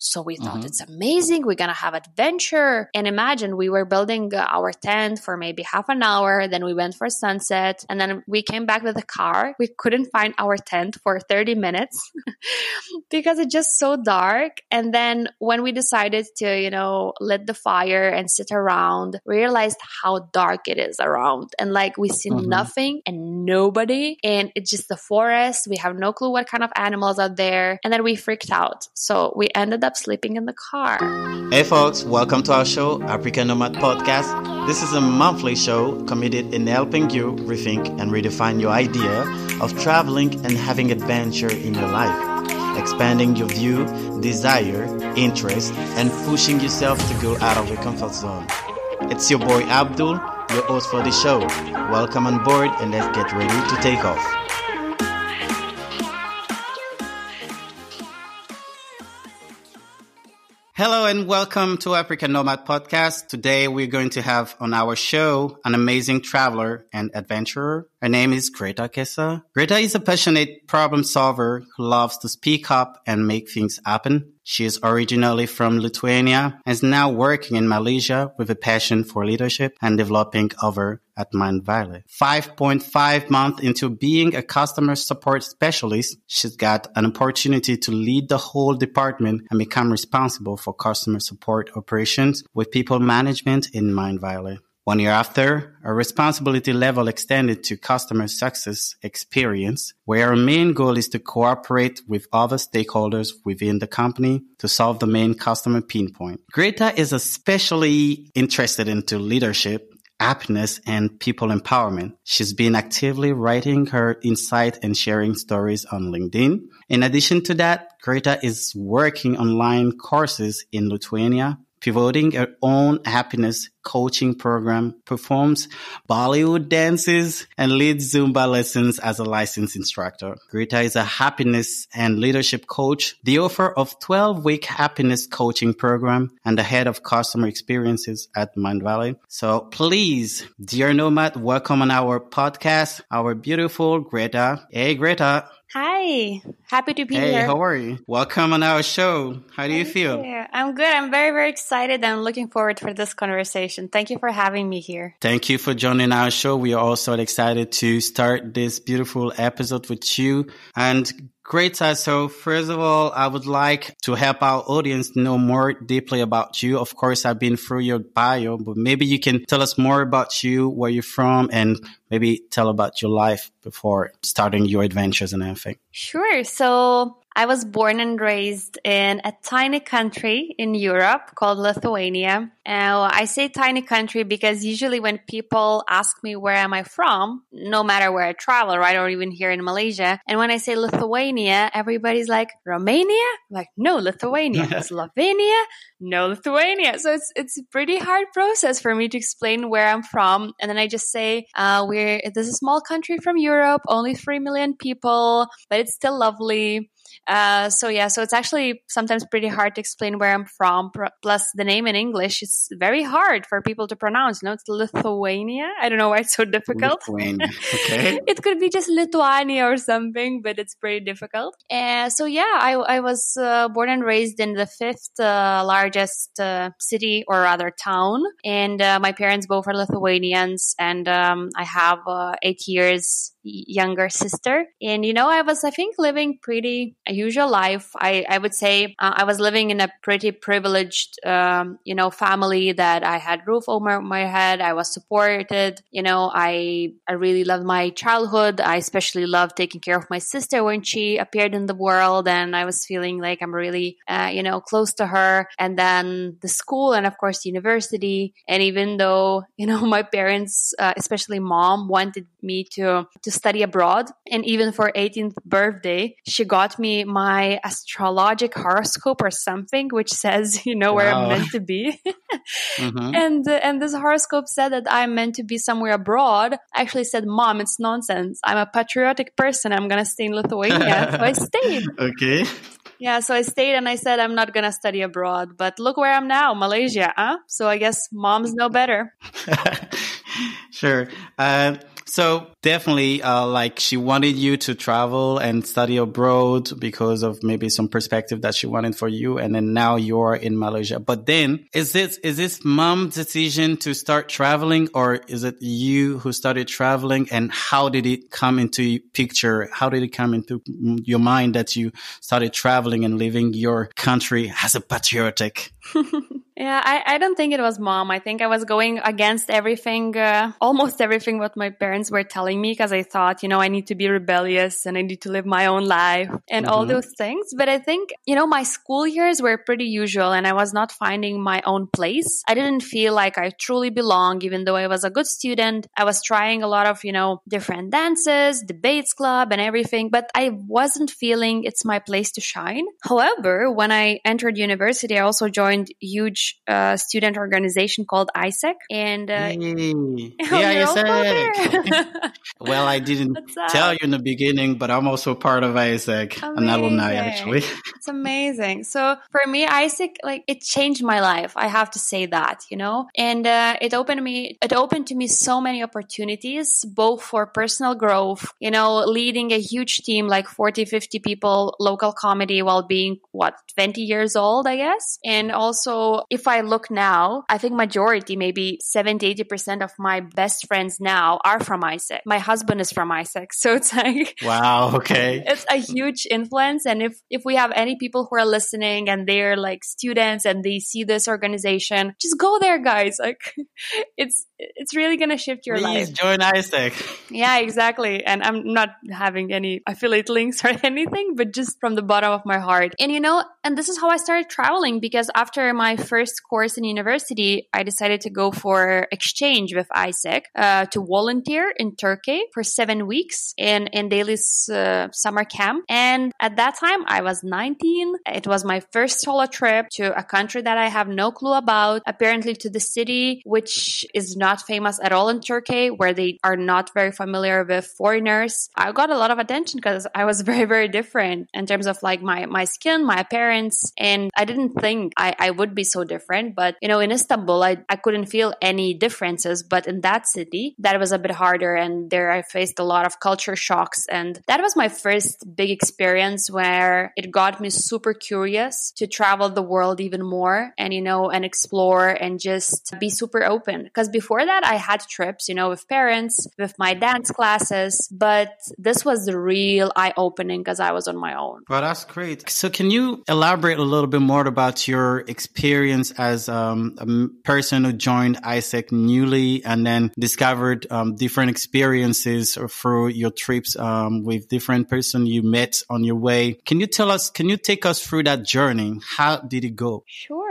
So we thought mm-hmm. it's amazing. We're going to have adventure. And imagine we were building our tent for maybe half an hour. Then we went for sunset and then we came back with a car. We couldn't find our tent for 30 minutes because it's just so dark. And then when we decided to, you know, lit the fire and sit around, realized how dark it is around. And like we see mm-hmm. nothing and nobody. And it's just the forest. We have no clue what kind of animals are there. And then we freaked out. So we ended up sleeping in the car. Hey folks, welcome to our show, Africa Nomad Podcast. This is a monthly show committed in helping you rethink and redefine your idea of traveling and having adventure in your life, expanding your view, desire, interest, and pushing yourself to go out of your comfort zone. It's your boy Abdul, your host for the show. Welcome on board and let's get ready to take off. Hello and welcome to African Nomad Podcast. Today we're going to have on our show an amazing traveler and adventurer. Her name is Greta Kesa. Greta is a passionate problem solver who loves to speak up and make things happen. She is originally from Lithuania and is now working in Malaysia with a passion for leadership and developing over at Mindvalley. 5.5 months into being a customer support specialist, she's got an opportunity to lead the whole department and become responsible for customer support operations with people management in Mindvalley. One year after, our responsibility level extended to customer success experience, where our main goal is to cooperate with other stakeholders within the company to solve the main customer pain point. Greta is especially interested into leadership happiness and people empowerment. She's been actively writing her insight and sharing stories on LinkedIn. In addition to that, Greta is working online courses in Lithuania, pivoting her own happiness coaching program, performs Bollywood dances, and leads Zumba lessons as a licensed instructor. Greta is a happiness and leadership coach, the author of 12 week happiness coaching program, and the head of customer experiences at Mindvalley. So please, dear Nomad, welcome on our podcast, our beautiful Greta. Hey, Greta. Hi, happy to be hey, here. Hey, how are you? Welcome on our show. How do Thank you feel? I'm good. I'm very, very excited. I'm looking forward for this conversation. Thank you for having me here. Thank you for joining our show. We are also excited to start this beautiful episode with you. And Great, So first of all, I would like to help our audience know more deeply about you. Of course, I've been through your bio, but maybe you can tell us more about you, where you're from, and maybe tell about your life before starting your adventures and everything. Sure. So I was born and raised in a tiny country in Europe called Lithuania. Now, I say tiny country because usually when people ask me where am I from, no matter where I travel, right, or even here in Malaysia, and when I say Lithuania, everybody's like Romania, I'm like no Lithuania, Slovenia, no Lithuania. So it's it's a pretty hard process for me to explain where I'm from, and then I just say uh, we're this is a small country from Europe, only three million people, but it's still lovely. Uh, so yeah, so it's actually sometimes pretty hard to explain where I'm from. Plus, the name in English is very hard for people to pronounce. You know, it's Lithuania. I don't know why it's so difficult. Lithuania. Okay. it could be just Lithuania or something, but it's pretty difficult. Uh, so yeah, I, I was uh, born and raised in the fifth uh, largest uh, city or rather town, and uh, my parents both are Lithuanians, and um, I have eight years younger sister. And, you know, I was, I think, living pretty a usual life. I, I would say uh, I was living in a pretty privileged, um, you know, family that I had roof over my head. I was supported. You know, I, I really loved my childhood. I especially loved taking care of my sister when she appeared in the world. And I was feeling like I'm really, uh, you know, close to her. And then the school and of course, university. And even though, you know, my parents, uh, especially mom wanted me to, to study abroad. And even for 18th birthday, she got me my astrologic horoscope or something, which says, you know, where wow. I'm meant to be. mm-hmm. And, uh, and this horoscope said that I'm meant to be somewhere abroad. I actually said, mom, it's nonsense. I'm a patriotic person. I'm going to stay in Lithuania. so I stayed. Okay. Yeah, so I stayed and I said I'm not gonna study abroad, but look where I'm now, Malaysia, huh? So I guess moms know better. sure. Uh, So definitely, uh, like she wanted you to travel and study abroad because of maybe some perspective that she wanted for you. And then now you're in Malaysia. But then is this, is this mom's decision to start traveling or is it you who started traveling? And how did it come into picture? How did it come into your mind that you started traveling and leaving your country as a patriotic? Yeah, I, I don't think it was mom. I think I was going against everything, uh, almost everything what my parents were telling me because I thought, you know, I need to be rebellious and I need to live my own life and mm-hmm. all those things. But I think, you know, my school years were pretty usual and I was not finding my own place. I didn't feel like I truly belong, even though I was a good student. I was trying a lot of, you know, different dances, debates club and everything, but I wasn't feeling it's my place to shine. However, when I entered university, I also joined huge uh, student organization called AIESEC. And uh, oh, yeah, well, I didn't tell you in the beginning, but I'm also part of AIESEC, an alumni actually. it's amazing. So for me, AIESEC, like it changed my life. I have to say that, you know, and uh, it opened me, it opened to me so many opportunities, both for personal growth, you know, leading a huge team like 40, 50 people, local committee while being what 20 years old, I guess, and also if I look now, I think majority, maybe 70, 80% of my best friends now are from AIESEC. My husband is from AIESEC. So it's like, wow, okay. It's a huge influence. And if, if we have any people who are listening and they're like students and they see this organization, just go there, guys. Like it's, it's really going to shift your Please life. join AIESEC. Yeah, exactly. And I'm not having any affiliate links or anything, but just from the bottom of my heart. And you know, and this is how I started traveling because after my first course in university, I decided to go for exchange with AIESEC uh, to volunteer in Turkey for seven weeks in, in Daily's uh, summer camp. And at that time, I was 19. It was my first solo trip to a country that I have no clue about, apparently to the city, which is not not famous at all in Turkey, where they are not very familiar with foreigners. I got a lot of attention because I was very, very different in terms of like my, my skin, my appearance. And I didn't think I, I would be so different. But, you know, in Istanbul, I, I couldn't feel any differences. But in that city, that was a bit harder. And there I faced a lot of culture shocks. And that was my first big experience where it got me super curious to travel the world even more and, you know, and explore and just be super open. Because before before that, I had trips, you know, with parents, with my dance classes, but this was the real eye opening because I was on my own. Well, that's great. So, can you elaborate a little bit more about your experience as um, a person who joined AIESEC newly and then discovered um, different experiences through your trips um, with different person you met on your way? Can you tell us? Can you take us through that journey? How did it go? Sure.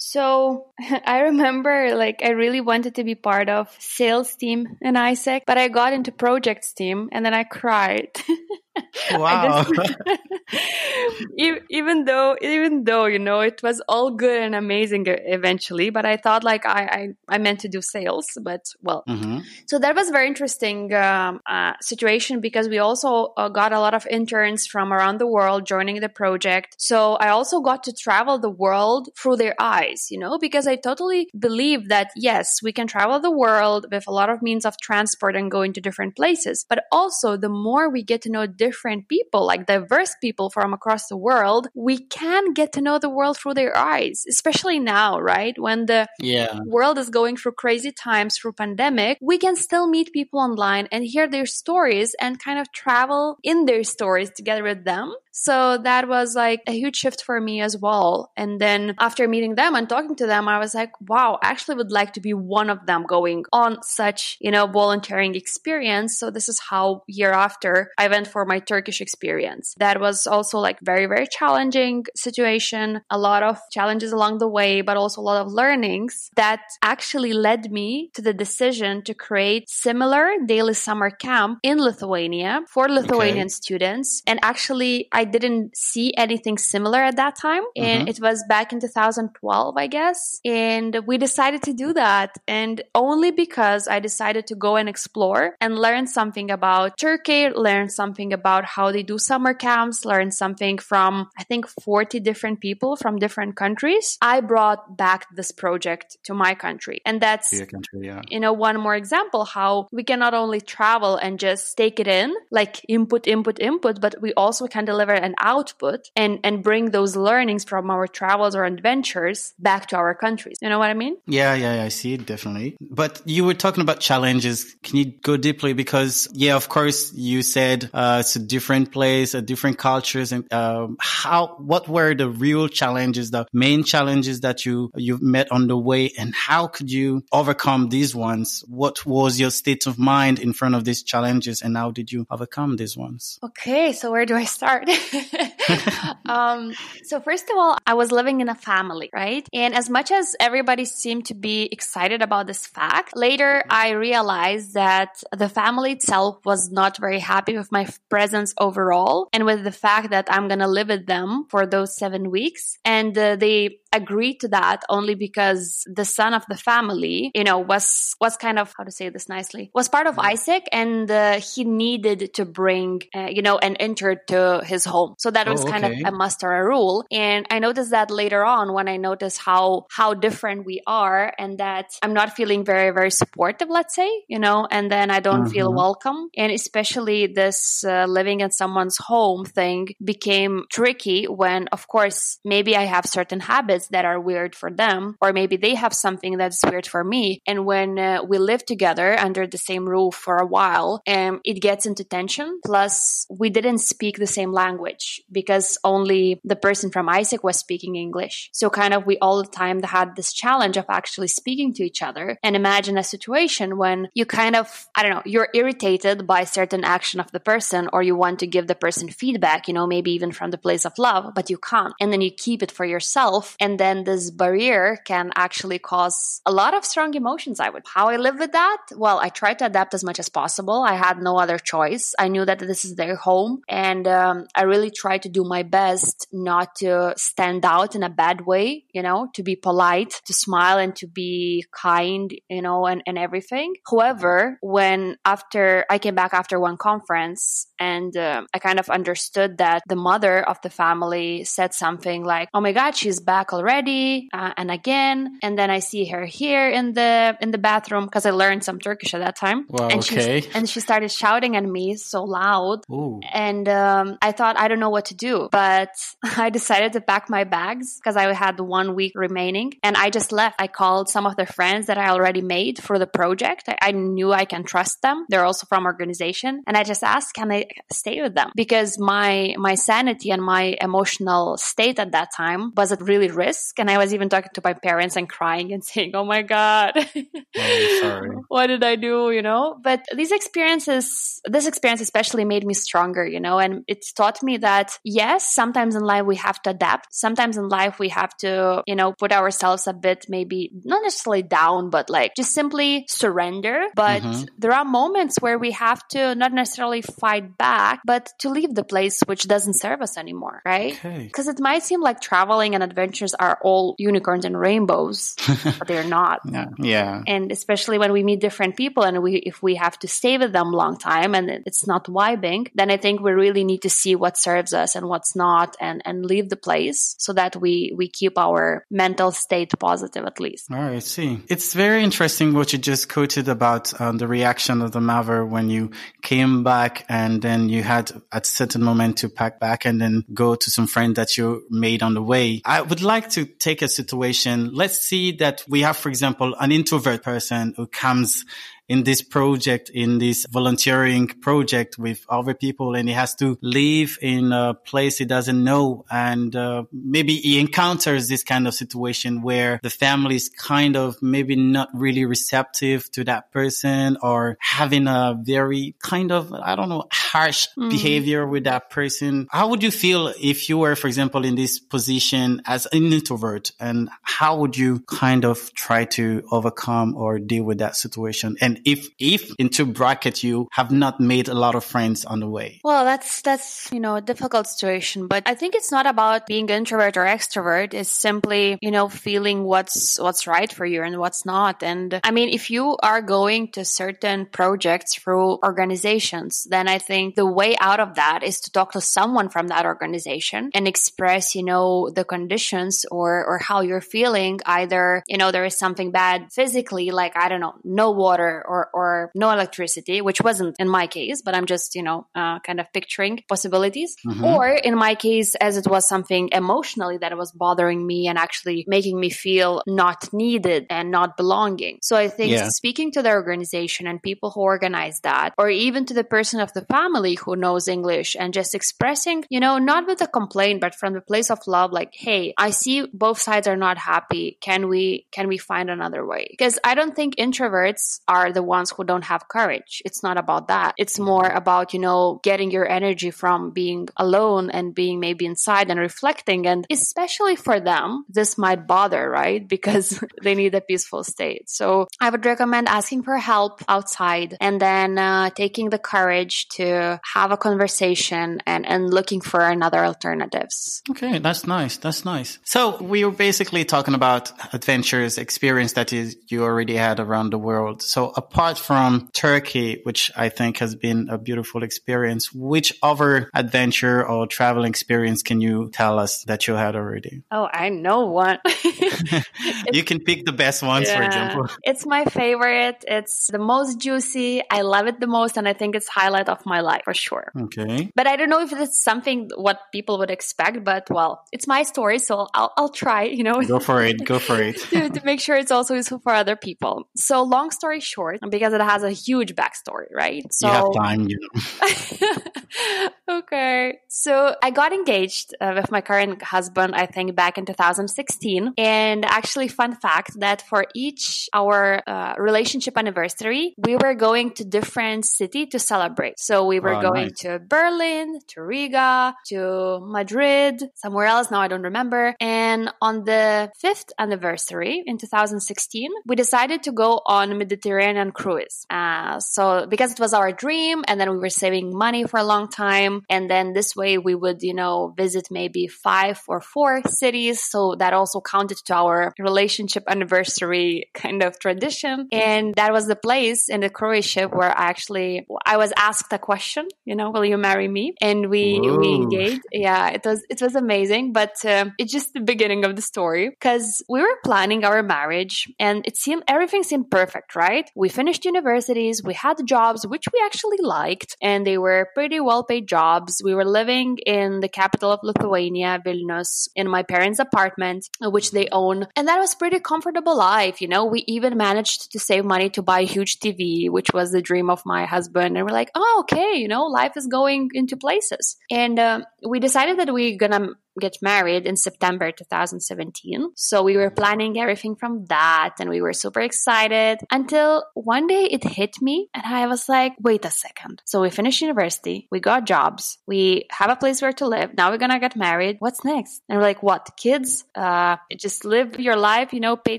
So I remember like I really wanted to be part of sales team in AIESEC, but I got into projects team and then I cried. Wow. even though, even though, you know, it was all good and amazing eventually, but I thought like I, I, I meant to do sales, but well, mm-hmm. so that was very interesting um, uh, situation because we also uh, got a lot of interns from around the world joining the project. So I also got to travel the world through their eyes, you know, because I totally believe that yes, we can travel the world with a lot of means of transport and go into different places, but also the more we get to know different people, like diverse people from across the world, we can get to know the world through their eyes, especially now, right? When the yeah. world is going through crazy times through pandemic, we can still meet people online and hear their stories and kind of travel in their stories together with them. So that was like a huge shift for me as well. And then after meeting them and talking to them, I was like, wow, I actually would like to be one of them going on such, you know, volunteering experience. So this is how year after I went for my Turkish experience. That was also like very, very challenging situation, a lot of challenges along the way, but also a lot of learnings that actually led me to the decision to create similar daily summer camp in Lithuania for Lithuanian okay. students. And actually, I I didn't see anything similar at that time. And mm-hmm. it was back in 2012, I guess. And we decided to do that. And only because I decided to go and explore and learn something about Turkey, learn something about how they do summer camps, learn something from, I think, 40 different people from different countries. I brought back this project to my country. And that's, country, yeah. you know, one more example how we can not only travel and just take it in, like input, input, input, but we also can deliver an output and, and bring those learnings from our travels or adventures back to our countries. You know what I mean? Yeah, yeah, yeah I see it definitely. But you were talking about challenges. Can you go deeply? Because yeah, of course, you said uh, it's a different place, a different cultures, and uh, how? What were the real challenges, the main challenges that you you met on the way, and how could you overcome these ones? What was your state of mind in front of these challenges, and how did you overcome these ones? Okay, so where do I start? um, so first of all, I was living in a family, right? And as much as everybody seemed to be excited about this fact, later I realized that the family itself was not very happy with my presence overall and with the fact that I'm gonna live with them for those seven weeks. And uh, they agreed to that only because the son of the family, you know, was was kind of how to say this nicely, was part of AIESEC, and uh, he needed to bring, uh, you know, an intern to his home. So that was oh, okay. kind of a must or a rule. And I noticed that later on when I noticed how how different we are, and that I'm not feeling very very supportive, let's say, you know, and then I don't feel mm-hmm. welcome, and especially this uh, living in someone's home thing became tricky when, of course, maybe I have certain habits habits that are weird for them, or maybe they have something that's weird for me. And when uh, we live together under the same roof for a while, um, it gets into tension. Plus, we didn't speak the same language because only the person from AIESEC was speaking English. So, kind of, we all the time had this challenge of actually speaking to each other. And imagine a situation when you kind of, I don't know, you're irritated by certain action of the person, or you want to give the person feedback, you know, maybe even from the place of love, but you can't. And then you keep it for yourself. And and then this barrier can actually cause a lot of strong emotions. I would. How I live with that? Well, I try to adapt as much as possible. I had no other choice. I knew that this is their home. And um, I really try to do my best not to stand out in a bad way, you know, to be polite, to smile and to be kind, you know, and, and everything. However, when after I came back after one conference and uh, I kind of understood that the mother of the family said something like, Oh my God, she's back already uh, and again and then i see her here in the in the bathroom because i learned some turkish at that time. Wow, and okay. she and she started shouting at me so loud. Ooh. and um, i thought i don't know what to do but i decided to pack my bags because i had one week remaining. And i just left. I called some of the friends that i already made for the project. I, I knew i can trust them. They're also from organization. And i just asked can i stay with them? Because my my sanity and my emotional state at that time was at really risk risk. And I was even talking to my parents and crying and saying, Oh my God, oh, what did I do? You know, but these experiences, this experience especially made me stronger, you know, and it's taught me that yes, sometimes in life we have to adapt. Sometimes in life we have to, you know, put ourselves a bit maybe not necessarily down, but like just simply surrender. But mm-hmm. there are moments where we have to not necessarily fight back, but to leave the place which doesn't serve us anymore, right? Because okay. it might seem like traveling and adventures are all unicorns and rainbows, but they're not. Yeah. yeah. And especially when we meet different people and we, if we have to stay with them a long time and it's not vibing, then I think we really need to see what serves us and what's not and, and leave the place so that we, we keep our mental state positive at least. All right. I see. It's very interesting what you just quoted about um, the reaction of the mother when you came back and then you had at a certain moment to pack back and then go to some friend that you made on the way. I would like to take a situation. Let's see that we have, for example, an introvert person who comes in this project, in this volunteering project with other people and he has to live in a place he doesn't know. And uh, maybe he encounters this kind of situation where the family is kind of maybe not really receptive to that person or having a very kind of, I don't know, harsh mm. behavior with that person. How would you feel if you were, for example, in this position as an introvert and how would you kind of try to overcome or deal with that situation? And If, if into bracket, you have not made a lot of friends on the way. Well, that's, that's, you know, a difficult situation, but I think it's not about being introvert or extrovert. It's simply, you know, feeling what's, what's right for you and what's not. And I mean, if you are going to certain projects through organizations, then I think the way out of that is to talk to someone from that organization and express, you know, the conditions or, or how you're feeling. Either, you know, there is something bad physically, like, I don't know, no water or, or no electricity, which wasn't in my case, but I'm just, you know, uh, kind of picturing possibilities. Mm-hmm. Or in my case, as it was something emotionally that was bothering me and actually making me feel not needed and not belonging. So I think yeah. speaking to the organization and people who organize that, or even to the person of the family who knows English and just expressing, you know, not with a complaint, but from the place of love, like, hey, I see both sides are not happy. Can we, can we find another way? Because I don't think introverts are the ones who don't have courage. It's not about that. It's more about, you know, getting your energy from being alone and being maybe inside and reflecting. And especially for them, this might bother, right? Because they need a peaceful state. So I would recommend asking for help outside and then uh, taking the courage to have a conversation and, and looking for another alternatives. Okay, that's nice. That's nice. So we were basically talking about adventures, experience that is you already had around the world. So apart from Turkey, which I think has been a beautiful experience, which other adventure or travel experience can you tell us that you had already? Oh, I know one. you can pick the best ones, yeah, for example. It's my favorite. It's the most juicy. I love it the most, and I think it's highlight of my life for sure. Okay. But I don't know if it's something what people would expect, but well, it's my story, so I'll, I'll try, you know. Go for it. Go for it. to, to make sure it's also useful for other people. So long story short, because it has a huge backstory, right? So you have time, you know. okay. So I got engaged uh, with my current husband, I think back in 2016. And actually, fun fact that for each our uh, relationship anniversary, we were going to different city to celebrate. So we were oh, going nice. to Berlin, to Riga, to Madrid, somewhere else. Now I don't remember. And on the fifth anniversary in 2016, we decided to go on Mediterranean cruise. Uh, so because it was our dream, and then we were saving money for a long time, and then this way we would, you know, visit maybe five or four cities. So that also counted to our relationship anniversary kind of tradition. And that was the place in the cruise ship where I actually I was asked a question, you know, will you marry me? And we Whoa. we engaged. Yeah, it was it was amazing, but uh, it's just the beginning of the story because we were planning our marriage and it seemed everything seemed perfect, right? We finished universities, we had jobs which we actually liked and they were pretty well paid jobs. We were living in the capital of Lithuania, Vilnius, in my parents' apartment, which they own. And that was pretty comfortable life, you know. We even managed to save money to buy a huge TV, which was the dream of my husband. And we're like, oh, okay, you know, life is going into places. And uh, we decided that we're gonna get married in September 2017. So we were planning everything from that and we were super excited until one day it hit me and I was like, wait a second. So we finished university, we got jobs, we have a place where to live. Now we're gonna get married. What's next? And we're like, what? Kids? Uh, just live your life, you know, pay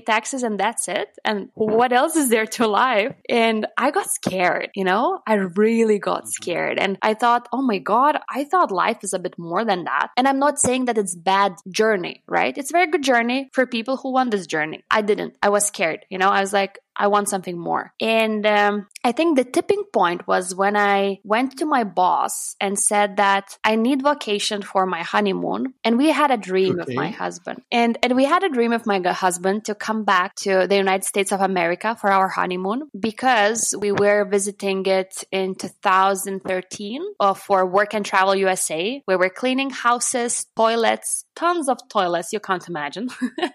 taxes and that's it. And what else is there to life? And I got scared, you know, I really got scared. And I thought, oh my God, I thought life is a bit more than that. And I'm not saying that it's bad journey, right? It's a very good journey for people who want this journey. I didn't. I was scared. You know, I was like, I want something more. And um, I think the tipping point was when I went to my boss and said that I need vacation for my honeymoon. And we had a dream okay. with my husband. And, and we had a dream with my husband to come back to the United States of America for our honeymoon because we were visiting it in 2013 uh, for Work and Travel USA. We were cleaning houses, toilets, tons of toilets. You can't imagine.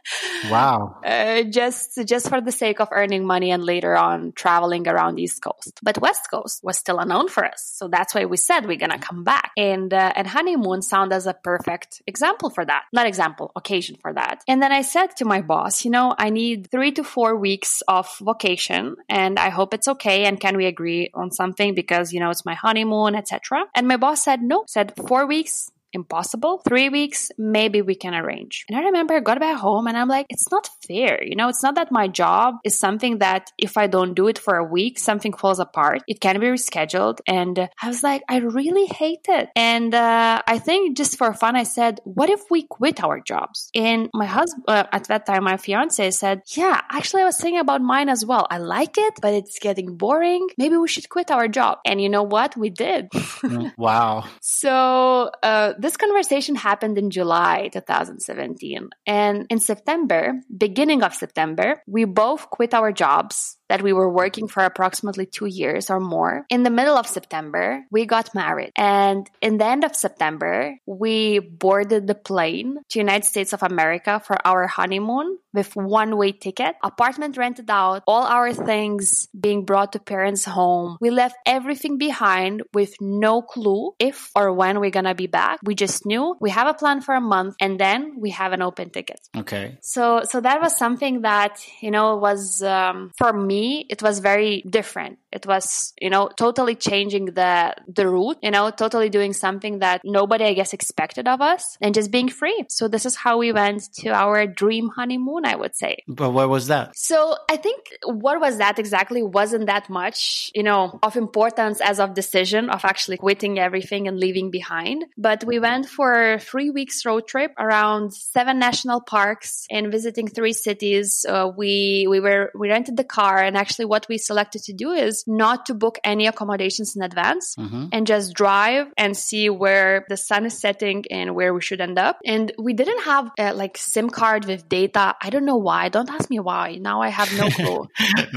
wow. Uh, just, just for the sake of earning money and later on traveling around East Coast. But West Coast was still unknown for us. So that's why we said we're going to come back. And, uh, and honeymoon sound as a perfect example for that. Not example, occasion for that. And then I said to my boss, you know, I need three to four weeks of vacation and I hope it's okay. And can we agree on something because, you know, it's my honeymoon, etc. And my boss said, no, said four weeks impossible. Three weeks, maybe we can arrange. And I remember I got back home and I'm like, it's not fair. You know, it's not that my job is something that if I don't do it for a week, something falls apart. It can be rescheduled. And I was like, I really hate it. And uh, I think just for fun, I said, what if we quit our jobs? And my husband, uh, at that time, my fiance said, yeah, actually, I was thinking about mine as well. I like it, but it's getting boring. Maybe we should quit our job. And you know what? We did. wow. So uh, this conversation happened in July 2017. And in September, beginning of September, we both quit our jobs that we were working for approximately two years or more. In the middle of September, we got married. And in the end of September, we boarded the plane to United States of America for our honeymoon with one way ticket, apartment rented out, all our things being brought to parents' home. We left everything behind with no clue if or when we're gonna be back. We just knew we have a plan for a month and then we have an open ticket. Okay. So, so that was something that, you know, was, um, for me, me, it was very different. It was, you know, totally changing the the route, you know, totally doing something that nobody, I guess, expected of us and just being free. So this is how we went to our dream honeymoon, I would say. But what was that? So I think what was that exactly wasn't that much, you know, of importance as of decision of actually quitting everything and leaving behind. But we went for a three weeks road trip around seven national parks and visiting three cities. Uh, we we were we rented the car and actually, what we selected to do is not to book any accommodations in advance mm-hmm. and just drive and see where the sun is setting and where we should end up. And we didn't have a, like SIM card with data. I don't know why. Don't ask me why. Now I have no clue.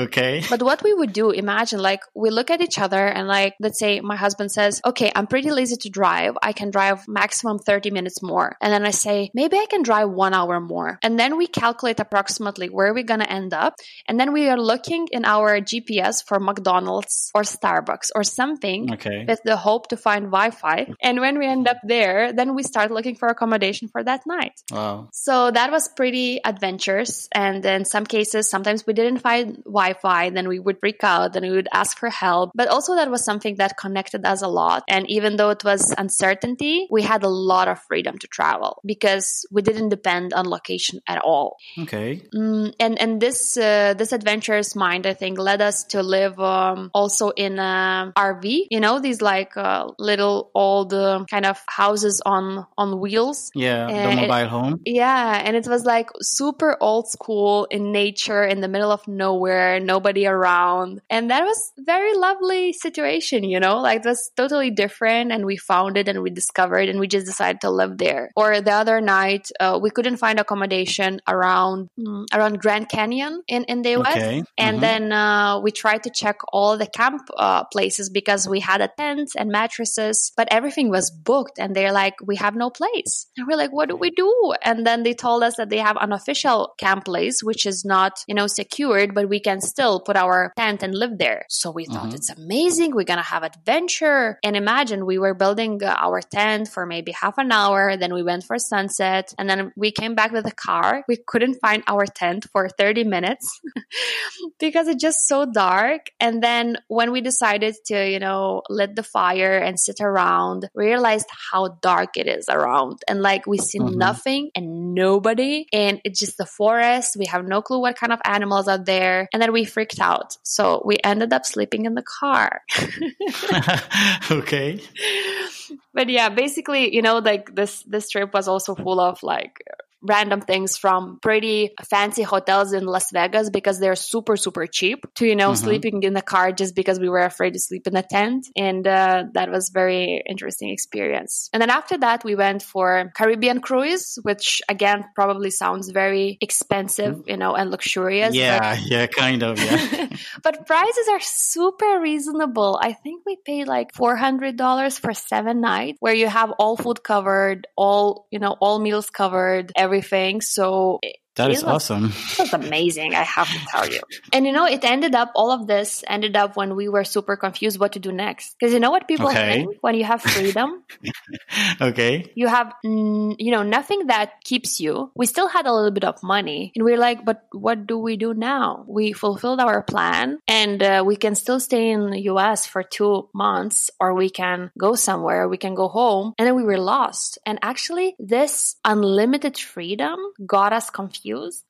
okay. But what we would do, imagine like we look at each other and like, let's say my husband says, okay, I'm pretty lazy to drive. I can drive maximum 30 minutes more. And then I say, maybe I can drive one hour more. And then we calculate approximately where we're going to end up. And then we are looking looking in our GPS for McDonald's or Starbucks or something okay. with the hope to find Wi Fi. And when we end up there, then we start looking for accommodation for that night. Wow. So that was pretty adventurous. And in some cases, sometimes we didn't find Wi Fi, then we would freak out, then we would ask for help. But also, that was something that connected us a lot. And even though it was uncertainty, we had a lot of freedom to travel because we didn't depend on location at all. Okay. Mm, and and this uh, this adventurous mind I think, led us to live um, also in a RV. You know, these like uh, little old uh, kind of houses on on wheels. Yeah, and the mobile home. Yeah, and it was like super old school in nature, in the middle of nowhere, nobody around, and that was very lovely situation. You know, like it was totally different, and we found it and we discovered, and we just decided to live there. Or the other night, uh, we couldn't find accommodation around mm, around Grand Canyon in in the US, okay. and then uh, we tried to check all the camp uh, places because we had a tent and mattresses, but everything was booked. And they're like, we have no place. And we're like, what do we do? And then they told us that they have an official camp place, which is not, you know, secured, but we can still put our tent and live there. So we thought mm-hmm. it's amazing. We're going to have adventure. And imagine we were building uh, our tent for maybe half an hour. Then we went for sunset and then we came back with a car. We couldn't find our tent for 30 minutes because it's just so dark. And then when we decided to, you know, lit the fire and sit around, realized how dark it is around. And like we see mm-hmm. nothing and nobody. And it's just the forest. We have no clue what kind of animals are there. And then we freaked out. So we ended up sleeping in the car. okay. But yeah, basically, you know, like this this trip was also full of like random things from pretty fancy hotels in Las Vegas because they're super, super cheap to, you know, mm-hmm. sleeping in the car just because we were afraid to sleep in a tent. And uh, that was very interesting experience. And then after that, we went for Caribbean cruise, which again, probably sounds very expensive, mm-hmm. you know, and luxurious. Yeah, but, yeah, kind of, yeah. but prices are super reasonable. I think we paid like $400 for seven nights where you have all food covered, all, you know, all meals covered, everything. So That is awesome. It was amazing, I have to tell you. And you know, it ended up, all of this ended up when we were super confused what to do next. Because you know what people okay. think when you have freedom? okay. You have, you know, nothing that keeps you. We still had a little bit of money. And we we're like, but what do we do now? We fulfilled our plan and uh, we can still stay in the US for two months or we can go somewhere, we can go home. And then we were lost. And actually, this unlimited freedom got us confused.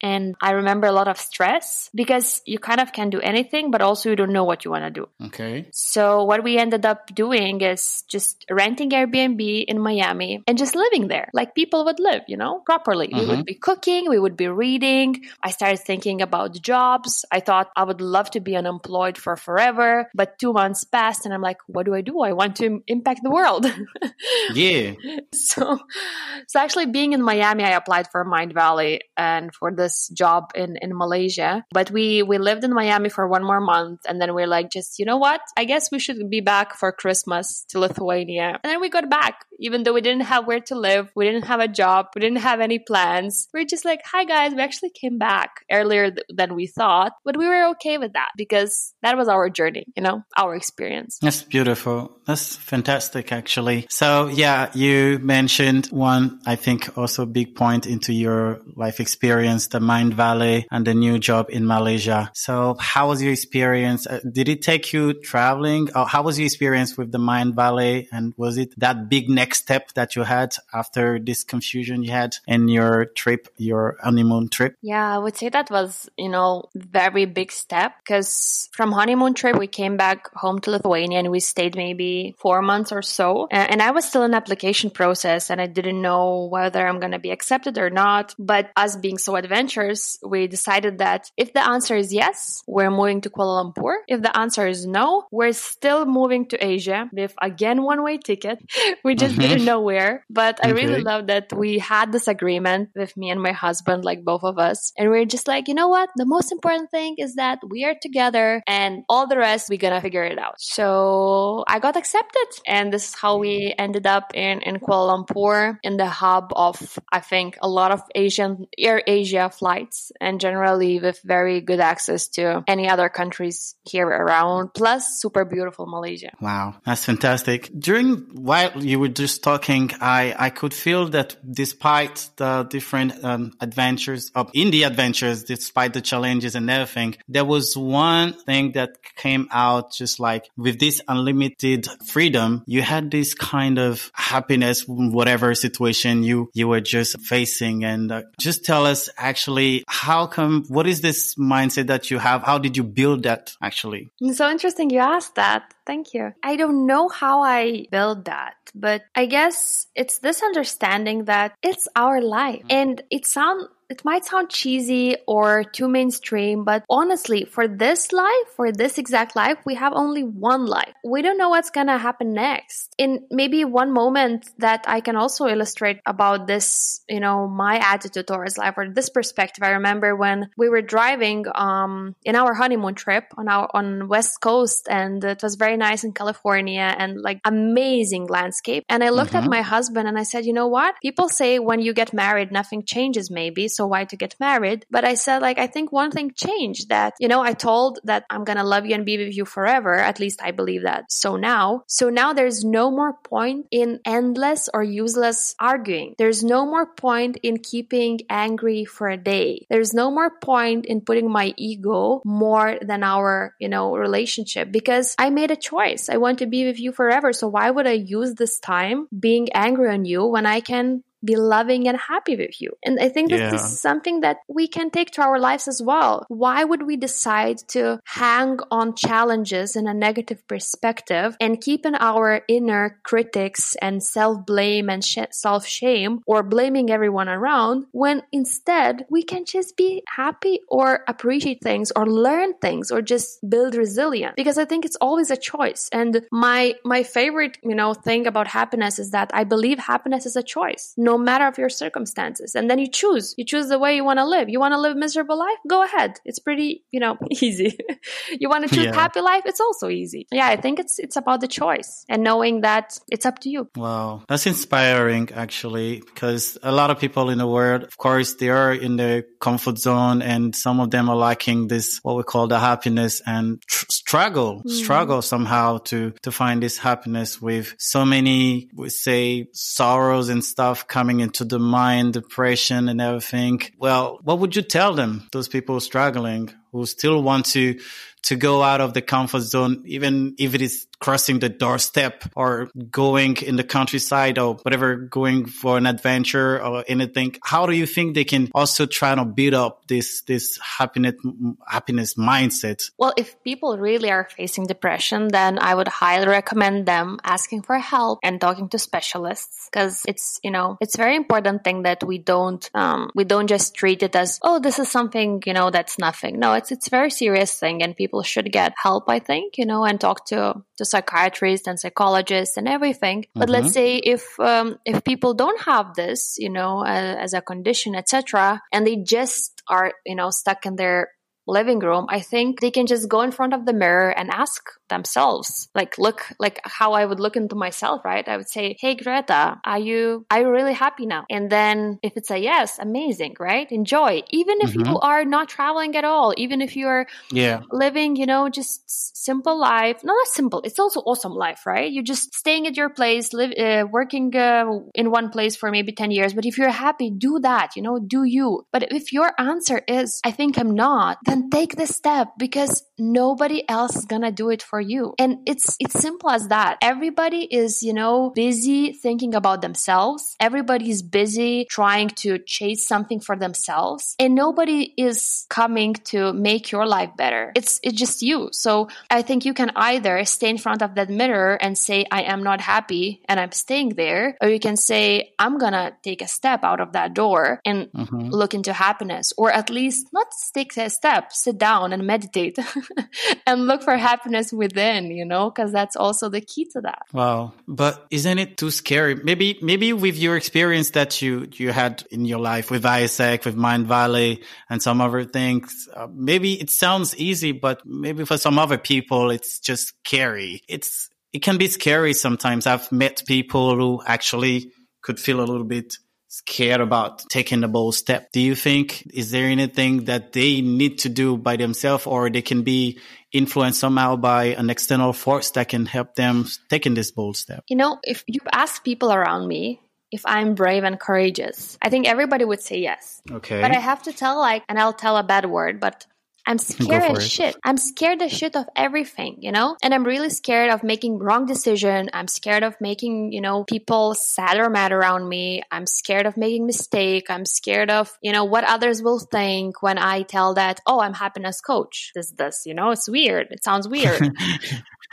And I remember a lot of stress because you kind of can do anything, but also you don't know what you want to do. Okay. So what we ended up doing is just renting Airbnb in Miami and just living there like people would live, you know, properly. Mm-hmm. We would mm-hmm. be cooking, we would be reading. I started thinking about jobs. I thought I would love to be unemployed for forever, but two months passed and I'm like, what do I do? I want to impact the world. yeah. So, so actually being in Miami, I applied for Mindvalley and for this job in, in Malaysia, but we, we lived in Miami for one more month and then we're like, just, you know what? I guess we should be back for Christmas to Lithuania. And then we got back, even though we didn't have where to live. We didn't have a job. We didn't have any plans. We are just like, hi guys, we actually came back earlier th- than we thought, but we were okay with that because that was our journey, you know, our experience. That's beautiful. That's fantastic, actually. So yeah, you mentioned one, I think also big point into your life experience, the Mindvalley and the new job in Malaysia. So how was your experience? Uh, did it take you traveling? Or how was your experience with the Mindvalley? And was it that big next step that you had after this confusion you had in your trip, your honeymoon trip? Yeah, I would say that was, you know, very big step because from honeymoon trip, we came back home to Lithuania and we stayed maybe four months or so. And I was still in application process and I didn't know whether I'm going to be accepted or not. But us being so adventurous, we decided that if the answer is yes, we're moving to Kuala Lumpur. If the answer is no, we're still moving to Asia with again one way ticket. we just mm-hmm. didn't know where. But I really love that we had this agreement with me and my husband, like both of us. And we're just like, you know what? The most important thing is that we are together and all the rest, we're going to figure it out. So I got accepted. And this is how we ended up in, in Kuala Lumpur in the hub of, I think, a lot of Asian, Air Asia flights and generally with very good access to any other countries here around, plus super beautiful Malaysia. Wow. That's fantastic. During while you were just talking, I, I could feel that despite the different um, adventures of in the adventures, despite the challenges and everything, there was one thing that came out just like with this unlimited freedom, you had this kind of happiness, whatever situation you, you were just facing. And uh, just tell us actually, how come, what is this mindset that you have? How did you build that actually? It's so interesting you asked that. Thank you. I don't know how I build that, but I guess it's this understanding that it's our life. Mm-hmm. And it sounds it might sound cheesy or too mainstream, but honestly, for this life, for this exact life, we have only one life. We don't know what's gonna happen next. In maybe one moment that I can also illustrate about this, you know, my attitude towards life or this perspective. I remember when we were driving um in our honeymoon trip on our on West Coast and it was very nice in California and like amazing landscape. And I looked mm-hmm. at my husband and I said, you know what? People say when you get married, nothing changes maybe. So so why to get married? But I said, like, I think one thing changed that, you know, I told that I'm going to love you and be with you forever. At least I believe that. So now, so now there's no more point in endless or useless arguing. There's no more point in keeping angry for a day. There's no more point in putting my ego more than our, you know, relationship because I made a choice. I want to be with you forever. So why would I use this time being angry on you when I can be loving and happy with you. And I think yeah. this is something that we can take to our lives as well. Why would we decide to hang on challenges in a negative perspective and keep in our inner critics and self blame and sh- self shame or blaming everyone around when instead we can just be happy or appreciate things or learn things or just build resilience? Because I think it's always a choice. And my, my favorite, you know, thing about happiness is that I believe happiness is a choice. No no matter of your circumstances. And then you choose. You choose the way you want to live. You want to live miserable life? Go ahead. It's pretty, you know, easy. you want to choose yeah. happy life? It's also easy. Yeah, I think it's it's about the choice and knowing that it's up to you. Wow. That's inspiring actually because a lot of people in the world, of course, they are in the comfort zone and some of them are lacking this what we call the happiness and tr- struggle, mm. struggle somehow to to find this happiness with so many we say sorrows and stuff coming into the mind, depression and everything. Well, what would you tell them, those people struggling who still want to to go out of the comfort zone, even if it is crossing the doorstep or going in the countryside or whatever, going for an adventure or anything. How do you think they can also try to build up this, this happiness, happiness mindset? Well, if people really are facing depression, then I would highly recommend them asking for help and talking to specialists because it's, you know, it's very important thing that we don't, um, we don't just treat it as, oh, this is something, you know, that's nothing. No, it's, it's very serious thing and people should get help, I think, you know, and talk to, to psychiatrists and psychologists and everything. But mm-hmm. let's say if um, if people don't have this, you know, uh, as a condition, etc., and they just are, you know, stuck in their living room, I think they can just go in front of the mirror and ask themselves, like look like how I would look into myself, right? I would say, "Hey Greta, are you are you really happy now?" And then if it's a yes, amazing, right? Enjoy. Even if mm-hmm. you are not traveling at all, even if you're yeah living, you know, just simple life. No, not simple. It's also awesome life, right? You're just staying at your place, live uh, working uh, in one place for maybe 10 years, but if you're happy, do that, you know, do you. But if your answer is I think I'm not, then take the step because nobody else is gonna do it for you. And it's it's simple as that. Everybody is, you know, busy thinking about themselves. Everybody is busy trying to chase something for themselves. And nobody is coming to make your life better. It's it's just you. So I think you can either stay in front of that mirror and say, I am not happy and I'm staying there, or you can say, I'm gonna take a step out of that door and mm-hmm. look into happiness, or at least not take a step sit down and meditate and look for happiness within, you know, because that's also the key to that. Wow. But isn't it too scary? Maybe, maybe with your experience that you, you had in your life with AIESEC, with Mindvalley and some other things, uh, maybe it sounds easy, but maybe for some other people, it's just scary. It's, it can be scary sometimes. I've met people who actually could feel a little bit scared about taking the bold step. Do you think is there anything that they need to do by themselves or they can be influenced somehow by an external force that can help them taking this bold step? You know, if you ask people around me, if I'm brave and courageous, I think everybody would say yes. Okay. But I have to tell like, and I'll tell a bad word, but I'm scared as shit. I'm scared as shit of everything, you know? And I'm really scared of making wrong decision. I'm scared of making, you know, people sad or mad around me. I'm scared of making mistake. I'm scared of, you know, what others will think when I tell that, oh, I'm happiness coach. This, this, you know, it's weird. It sounds weird.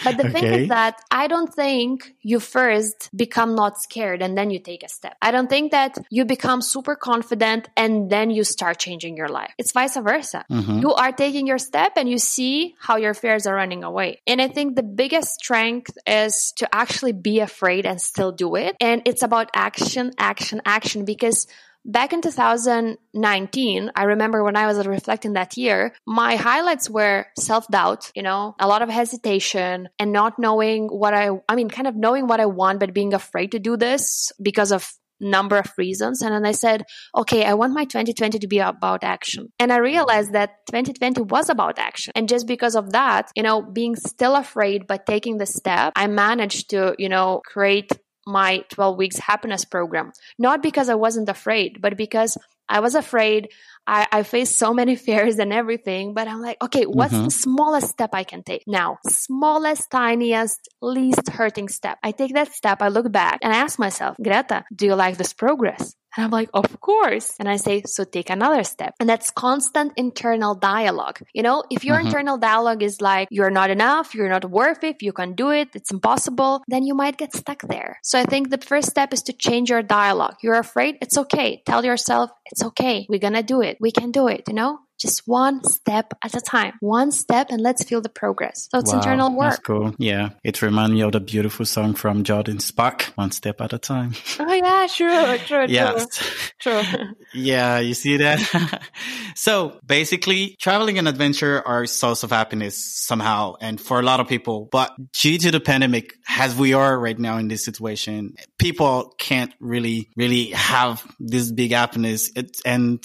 But the okay. thing is that I don't think you first become not scared and then you take a step. I don't think that you become super confident and then you start changing your life. It's vice versa. Mm-hmm. You are taking your step and you see how your fears are running away. And I think the biggest strength is to actually be afraid and still do it. And it's about action, action, action because Back in 2019, I remember when I was reflecting that year, my highlights were self doubt, you know, a lot of hesitation and not knowing what I, I mean, kind of knowing what I want, but being afraid to do this because of number of reasons. And then I said, okay, I want my 2020 to be about action. And I realized that 2020 was about action. And just because of that, you know, being still afraid, but taking the step, I managed to, you know, create my 12 weeks happiness program. Not because I wasn't afraid, but because I was afraid. I, I faced so many fears and everything, but I'm like, okay, what's mm-hmm. the smallest step I can take now? Smallest, tiniest, least hurting step. I take that step. I look back and I ask myself, Greta, do you like this progress? And I'm like, of course. And I say, so take another step. And that's constant internal dialogue. You know, if your mm-hmm. internal dialogue is like, you're not enough, you're not worth it, you can do it, it's impossible, then you might get stuck there. So I think the first step is to change your dialogue. You're afraid, it's okay. Tell yourself, it's okay. We're gonna do it. We can do it, you know? Just one step at a time, one step, and let's feel the progress. So it's Wow, internal work. That's cool. Yeah. It reminds me of the beautiful song from Jordin Spark, One Step at a Time. Oh yeah, true, true, Yes. true, true. Yeah, you see that? so basically, traveling and adventure are a source of happiness somehow. And for a lot of people, but due to the pandemic, as we are right now in this situation, people can't really, really have this big happiness. It, and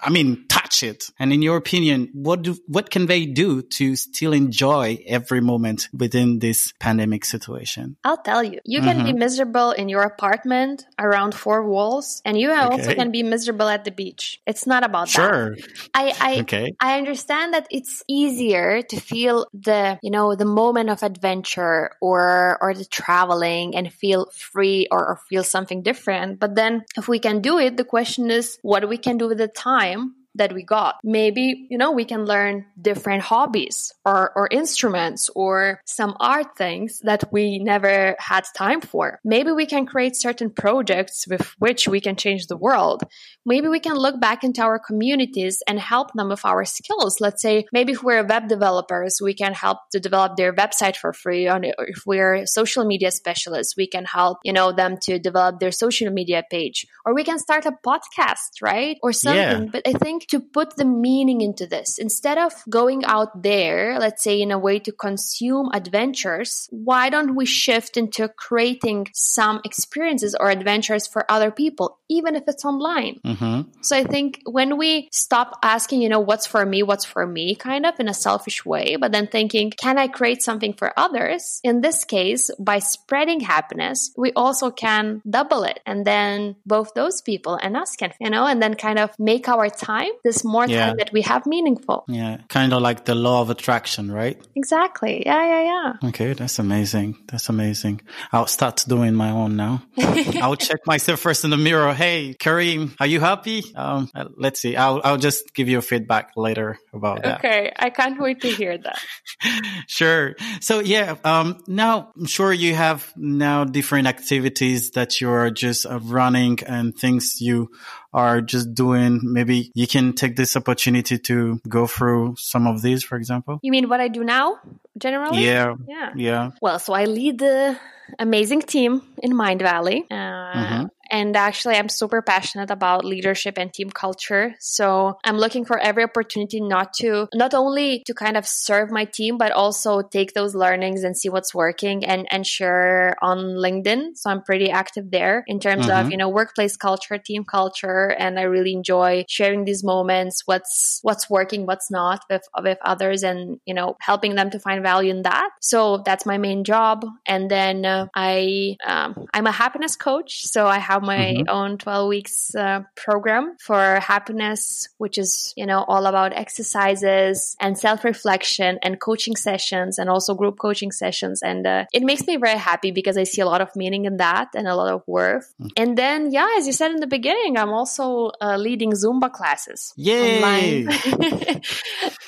I mean, touch it. And in your opinion, what do, what can they do to still enjoy every moment within this pandemic situation? I'll tell you. You can be mm-hmm. miserable in your apartment around four walls, and you also Okay. can be miserable at the beach. It's not about that. Sure. I, I Okay. I understand that it's easier to feel the you know the moment of adventure or or the traveling and feel free or, or feel something different. But then if we can do it, the question is what we can do with the time time that we got. Maybe, you know, we can learn different hobbies or, or instruments or some art things that we never had time for. Maybe we can create certain projects with which we can change the world. Maybe we can look back into our communities and help them with our skills. Let's say maybe if we're web developers, we can help to develop their website for free. Or if we're social media specialists, we can help, you know, them to develop their social media page. Or we can start a podcast, right? Or something. Yeah. But I think to put the meaning into this, instead of going out there, let's say in a way to consume adventures, why don't we shift into creating some experiences or adventures for other people, even if it's online? hmm So I think when we stop asking, you know, what's for me, what's for me, kind of in a selfish way, but then thinking, can I create something for others? In this case, by spreading happiness, we also can double it. And then both those people and us can, you know, and then kind of make our time, this more Yeah. time that we have meaningful. Yeah. Kind of like the law of attraction, right? Exactly. Yeah, yeah, yeah. Okay, that's amazing. That's amazing. I'll start doing my own now. I'll check myself first in the mirror. Hey, Kareem, are you happy? Um, uh, let's see. I'll I'll just give you feedback later about that. Okay. I can't wait to hear that. Sure. So yeah, um, now I'm sure you have now different activities that you're just uh, running and things you are just doing. Maybe you can take this opportunity to go through some of these, for example. You mean what I do now, generally? Yeah. Yeah. Yeah. Well, so I lead the amazing team in Mindvalley. Uh, And actually, I'm super passionate about leadership and team culture. So I'm looking for every opportunity not to, not only to kind of serve my team, but also take those learnings and see what's working and, and share on LinkedIn. So I'm pretty active there in terms of, Mhm. you know, workplace culture, team culture. And I really enjoy sharing these moments, what's, what's working, what's not with, with others and, you know, helping them to find value in that. So that's my main job. And then uh, I, um, I'm a happiness coach. So I have my Mhm. own 12 weeks uh, program for happiness, which is, you know, all about exercises and self reflection and coaching sessions and also group coaching sessions. And uh, it makes me very happy because I see a lot of meaning in that and a lot of worth. And then, yeah, as you said in the beginning, I'm also uh, leading Zumba classes. Yay!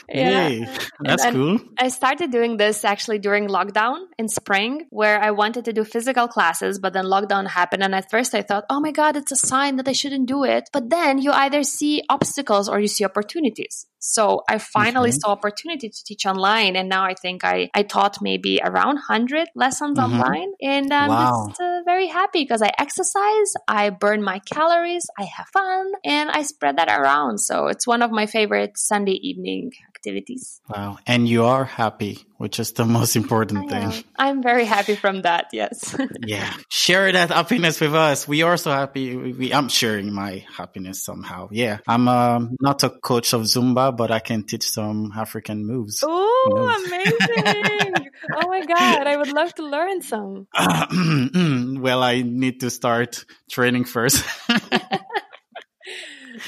Yeah. Yay. That's And- cool. I started doing this actually during lockdown in spring, where I wanted to do physical classes, but then lockdown happened. And at first I thought, oh my God, it's a sign that I shouldn't do it. But then you either see obstacles or you see opportunities. So I finally Okay. saw opportunity to teach online. And now I think I, I taught maybe around 100 lessons Mhm. online. And I'm Wow. just uh, very happy because I exercise, I burn my calories, I have fun, and I spread that around. So it's one of my favorite Sunday evening activities. Wow. And you are happy, which is the most important I thing. am. I'm very happy from that. Yes. Yeah. Share that happiness with us. We are so happy. We, we- I'm sharing my happiness somehow. Yeah. I'm um, not a coach of Zumba, but I can teach some African moves. oh, amazing! oh my god, I would love to learn some. well, I need to start training first.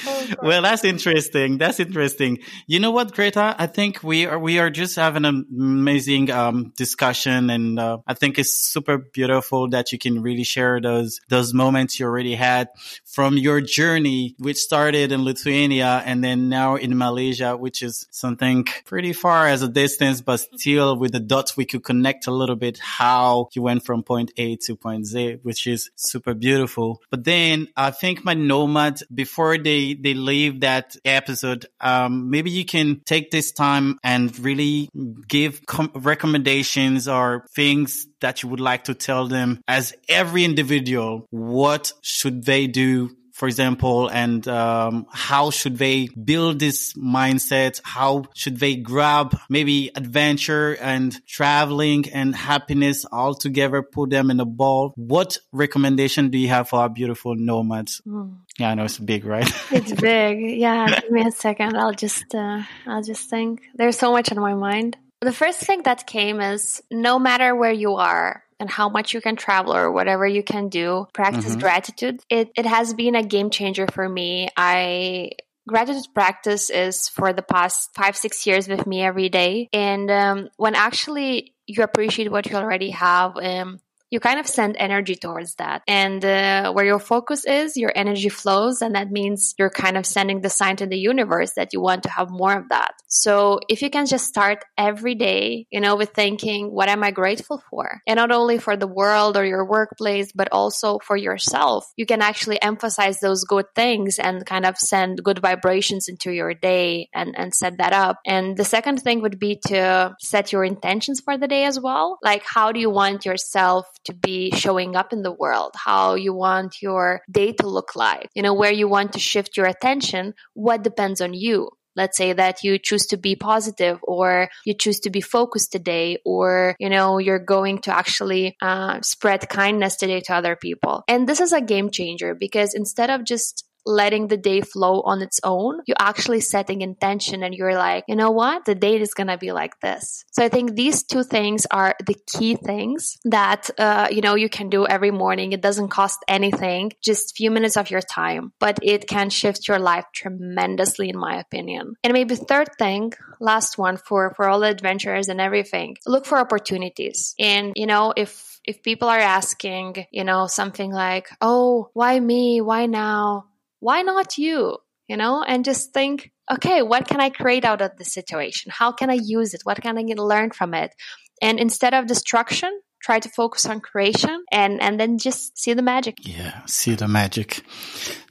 Oh, well, that's interesting. That's interesting. You know what, Greta? I think we are we are just having an amazing um, discussion, and uh, I think it's super beautiful that you can really share those those moments you already had from your journey, which started in Lithuania and then now in Malaysia, which is something pretty far as a distance, but still with the dots we could connect a little bit how you went from point A to point Z, which is super beautiful. But then I think my nomad before they they they leave that episode, um, maybe you can take this time and really give com- recommendations or things that you would like to tell them as every individual. What should they do for example, and um, how should they build this mindset? How should they grab maybe adventure and traveling and happiness all together, put them in a ball? What recommendation do you have for our beautiful nomads? Mm. Yeah, I know it's big, right? it's big. Yeah, give me a second. I'll just, uh, I'll just think. There's so much on my mind. The first thing that came is no matter where you are, and how much you can travel or whatever you can do, practice mm-hmm. gratitude. It, it has been a game changer for me. I gratitude practice is for the past five six years with me every day and um, when actually you appreciate what you already have um, you kind of send energy towards that. And uh, where your focus is, your energy flows. And that means you're kind of sending the sign to the universe that you want to have more of that. So if you can just start every day, you know, with thinking, what am I grateful for? And not only for the world or your workplace, but also for yourself, you can actually emphasize those good things and kind of send good vibrations into your day and, and set that up. And the second thing would be to set your intentions for the day as well. Like, how do you want yourself to be showing up in the world, how you want your day to look like, you know, where you want to shift your attention, what depends on you. Let's say that you choose to be positive or you choose to be focused today or, you know, you're going to actually uh, spread kindness today to other people. And this is a game changer because instead of just letting the day flow on its own. You're actually setting intention and you're like, you know what? The day is going to be like this. So I think these two things are the key things that, uh, you know, you can do every morning. It doesn't cost anything, just few minutes of your time, but it can shift your life tremendously, in my opinion. And maybe third thing, last one for, for all the adventurers and everything, look for opportunities. And, you know, if, if people are asking, you know, something like, oh, why me? Why now? Why not you? You know, and just think, okay, what can I create out of this situation? How can I use it? What can I learn from it? And instead of destruction, try to focus on creation and and then just see the magic yeah see the magic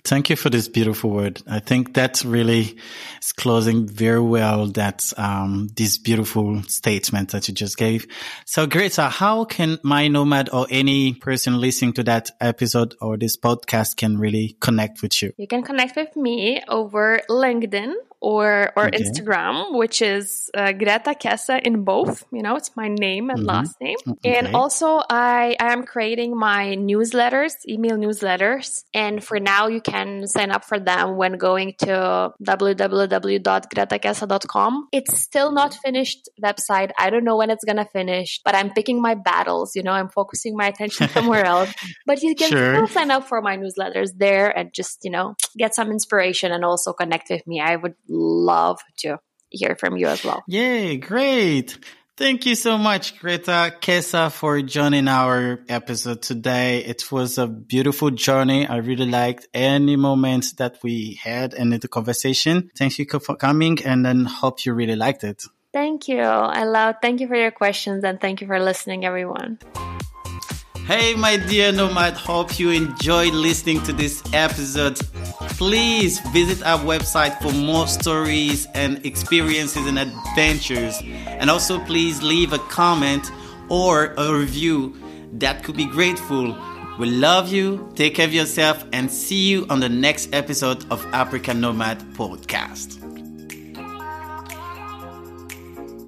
thank you for this beautiful word i think that really is closing very well that um this beautiful statement that you just gave so greta how can my nomad or any person listening to that episode or this podcast can really connect with you you can connect with me over linkedin or or okay. Instagram, which is uh, Greta Kesa in both. You know, it's my name and mm-hmm. last name. Okay. And also, I I am creating my newsletters, email newsletters, and for now, you can sign up for them when going to www.gretakesa.com. It's still not finished website. I don't know when it's gonna finish, but I'm picking my battles. You know, I'm focusing my attention somewhere else. But you can sure. still sign up for my newsletters there and just you know get some inspiration and also connect with me. I would love to hear from you as well. Yay, great. Thank you so much, Greta Kesa, for joining our episode today. It was a beautiful journey. I really liked any moments that we had in the conversation. Thank you for coming and then hope you really liked it. Thank you. I love, thank you for your questions and thank you for listening, everyone. Hey, my dear Nomad, hope you enjoyed listening to this episode. Please visit our website for more stories and experiences and adventures. And also, please leave a comment or a review. That could be grateful. We love you, take care of yourself, and see you on the next episode of African Nomad Podcast.